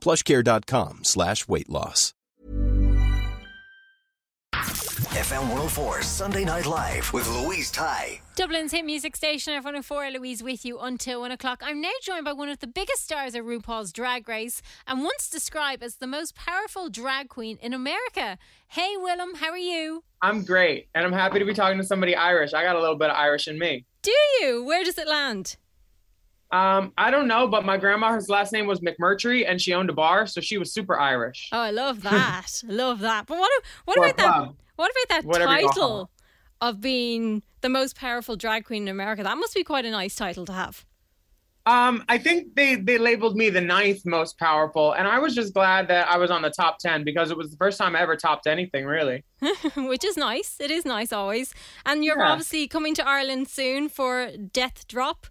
plushcare.com slash weight loss. FM 104 Sunday Night Live with Louise Ty. Dublin's hit music station, F104, Louise with you until one o'clock. I'm now joined by one of the biggest stars of RuPaul's Drag Race and once described as the most powerful drag queen in America. Hey, Willam, how are you? I'm great, and I'm happy to be talking to somebody Irish. I got a little bit of Irish in me. Do you? Where does it land? Um, I don't know, but my grandma, her last name was McMurtry, and she owned a bar, so she was super Irish. Oh, I love that. Love that. But what, what about that? What about that Whatever title of being the most powerful drag queen in America? That must be quite a nice title to have. Um, I think they they labeled me the ninth most powerful, and I was just glad that I was on the top ten because it was the first time I ever topped anything, really. which is nice. It is nice always. And you're Yeah. obviously coming to Ireland soon for Death Drop.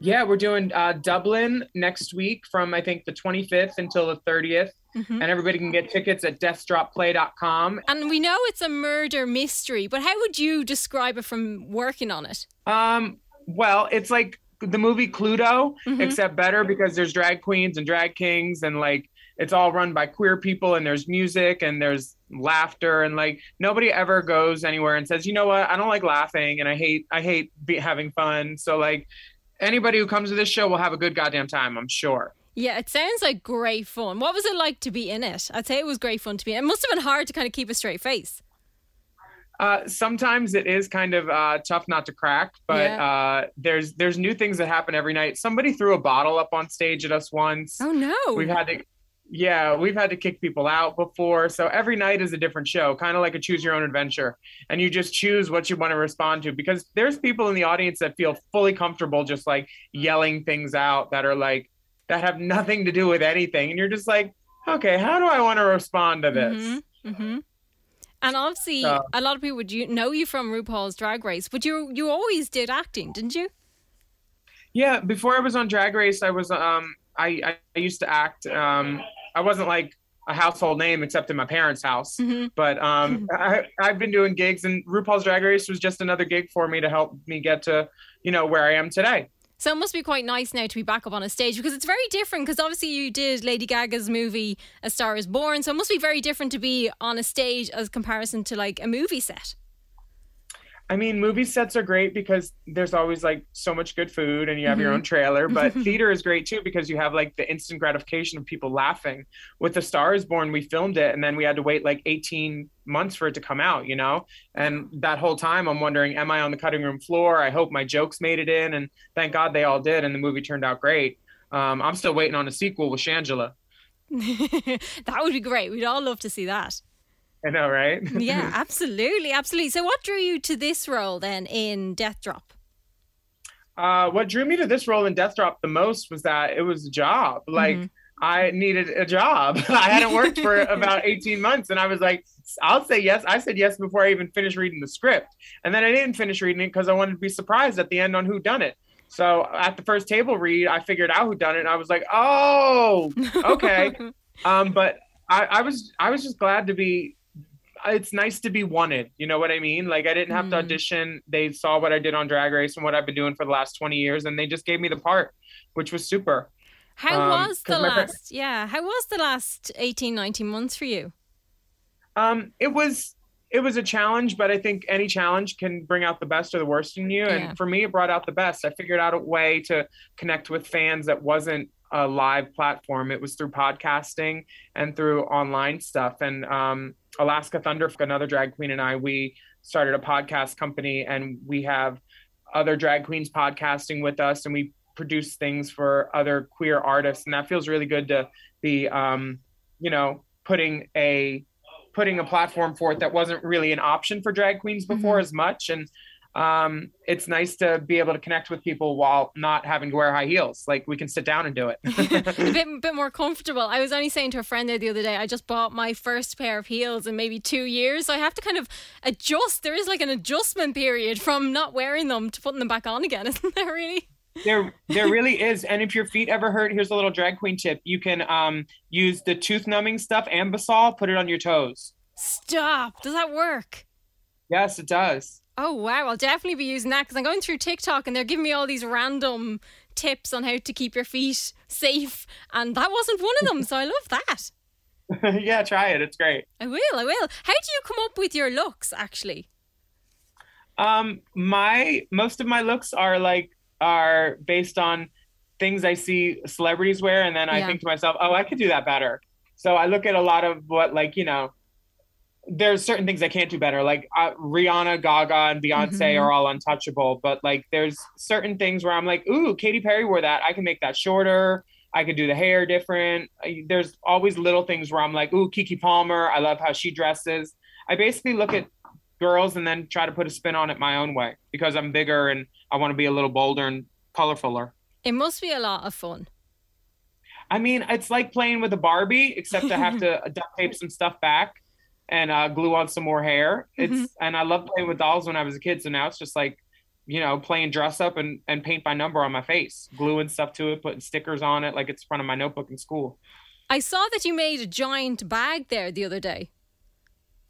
Yeah, we're doing uh, Dublin next week from I think the 25th until the 30th, and everybody can get tickets at deathdropplay.com. And we know it's a murder mystery, but how would you describe it from working on it? Um, well, it's like the movie Cluedo, except better because there's drag queens and drag kings, and like it's all run by queer people, and there's music and there's laughter, and like nobody ever goes anywhere and says, you know what, I don't like laughing, and I hate I hate be- having fun. So like anybody who comes to this show will have a good goddamn time, I'm sure. Yeah, it sounds like great fun. What was it like to be in it? I'd say it was great fun to be in. It must have been hard to kind of keep a straight face. Uh, sometimes it is kind of uh, tough not to crack, but Yeah. uh, there's there's new things that happen every night. Somebody threw a bottle up on stage at us once. Oh no. We've had to, yeah, we've had to kick people out before. So every night is a different show, kind of like a choose your own adventure. And you just choose what you want to respond to because there's people in the audience that feel fully comfortable just like yelling things out that are like, that have nothing to do with anything. And you're just like, okay, how do I want to respond to this? hmm And obviously, So- a lot of people would you know you from RuPaul's Drag Race, but you you always did acting, didn't you? Yeah, before I was on Drag Race, I was um I I used to act. Um, I wasn't like a household name except in my parents' house, Mhm. but um I I've been doing gigs, and RuPaul's Drag Race was just another gig for me to help me get to you know where I am today. So it must be quite nice now to be back up on a stage because it's very different. Because obviously you did Lady Gaga's movie A Star Is Born, so it must be very different to be on a stage as comparison to like a movie set. I mean, movie sets are great because there's always like so much good food and you have your own trailer. But theater is great too because you have like the instant gratification of people laughing. With The Star is Born, we filmed it and then we had to wait like 18 months for it to come out, you know? And that whole time I'm wondering, am I on the cutting room floor? I hope my jokes made it in. And thank God they all did. And the movie turned out great. Um, I'm still waiting on a sequel with Shangela. that would be great. We'd all love to see that. I know, right? Yeah, absolutely, absolutely. So what drew you to this role then in Death Drop? Uh, what drew me to this role in Death Drop the most was that it was a job. Like I needed a job. I hadn't worked for about 18 months, and I was like, I'll say yes. I said yes before I even finished reading the script, and then I didn't finish reading it because I wanted to be surprised at the end on who done it. So at the first table read, I figured out who done it, and I was like, oh, okay. um, but I, I was I was just glad to be. It's nice to be wanted. You know what I mean? Like I didn't have to Mm. audition. They saw what I did on Drag Race and what I've been doing for the last 20 years, and they just gave me the part, which was super. How Um, was the last? yeah, how was the last 18, 19 months for you? Um, it was it was a challenge, but I think any challenge can bring out the best or the worst in you. Yeah. And for me, it brought out the best. I figured out a way to connect with fans that wasn't a live platform. It was through podcasting and through online stuff. And um, Alaska Thunder, another drag queen, and I, we started a podcast company, and we have other drag queens podcasting with us, and we produce things for other queer artists, and that feels really good to be, um, you know, putting a putting a platform for it that wasn't really an option for drag queens before mm-hmm. as much, and um, it's nice to be able to connect with people while not having to wear high heels. Like we can sit down and do it. a bit, bit more comfortable. I was only saying to a friend there the other day, I just bought my first pair of heels in maybe two years. So I have to kind of adjust. There is like an adjustment period from not wearing them to putting them back on again, isn't there really? there there really is and if your feet ever hurt here's a little drag queen tip you can um use the tooth numbing stuff Anbesol put it on your toes stop does that work yes it does Oh wow, I'll definitely be using that because I'm going through TikTok and they're giving me all these random tips on how to keep your feet safe, and that wasn't one of them. so I love that. yeah, try it. It's great. I will. I will. How do you come up with your looks, actually? Um, my most of my looks are like are based on things I see celebrities wear, and then I yeah. think to myself, oh, I could do that better. So I look at a lot of what like you know there's certain things I can't do better. Like uh, Rihanna, Gaga, and Beyonce mm-hmm. are all untouchable, but like there's certain things where I'm like, ooh, Katy Perry wore that. I can make that shorter. I could do the hair different. There's always little things where I'm like, ooh, Keke Palmer. I love how she dresses. I basically look at girls and then try to put a spin on it my own way because I'm bigger and I want to be a little bolder and colorfuler. It must be a lot of fun. I mean, it's like playing with a Barbie, except I have to duct tape some stuff back and uh, glue on some more hair. It's mm-hmm. and I love playing with dolls when I was a kid. So now it's just like, you know, playing dress up and, and paint by number on my face, gluing stuff to it, putting stickers on it like it's front of my notebook in school. I saw that you made a giant bag there the other day.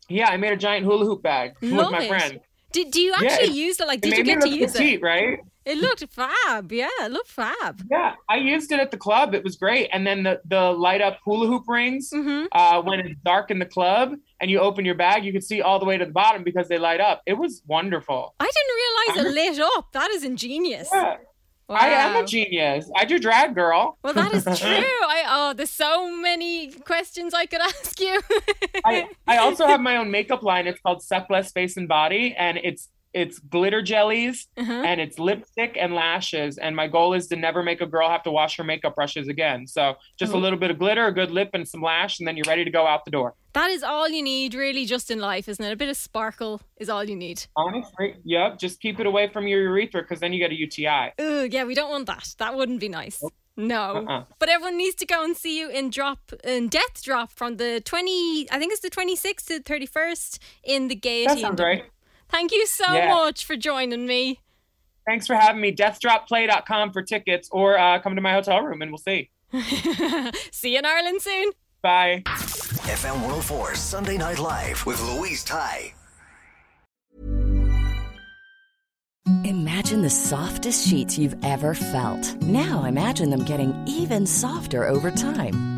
Yeah, I made a giant hula hoop bag love with my it. friend. Did do you actually yeah, use it? Like, did you get to use petite, it? Right. It looked fab. Yeah, it looked fab. Yeah, I used it at the club. It was great. And then the the light up hula hoop rings mm-hmm. uh, when it's dark in the club and you open your bag, you can see all the way to the bottom because they light up. It was wonderful. I didn't realize it lit up. That is ingenious. Yeah. Wow. I am a genius. I do drag, girl. Well, that is true. I oh, there's so many questions I could ask you. I, I also have my own makeup line. It's called Suck Less Face and Body, and it's it's glitter jellies uh-huh. and it's lipstick and lashes and my goal is to never make a girl have to wash her makeup brushes again so just oh. a little bit of glitter a good lip and some lash and then you're ready to go out the door that is all you need really just in life isn't it a bit of sparkle is all you need honestly yep just keep it away from your urethra because then you get a uti Ooh, yeah we don't want that that wouldn't be nice No, uh-uh. but everyone needs to go and see you in drop in Death Drop from the twenty. I think it's the twenty sixth to thirty first in the Gaiety. That sounds right. Thank you so yeah. much for joining me. Thanks for having me. DeathDropPlay.com for tickets or uh, come to my hotel room and we'll see. see you in Ireland soon. Bye. FM 104 Sunday Night Live with Louise Ty. Imagine the softest sheets you've ever felt. Now imagine them getting even softer over time.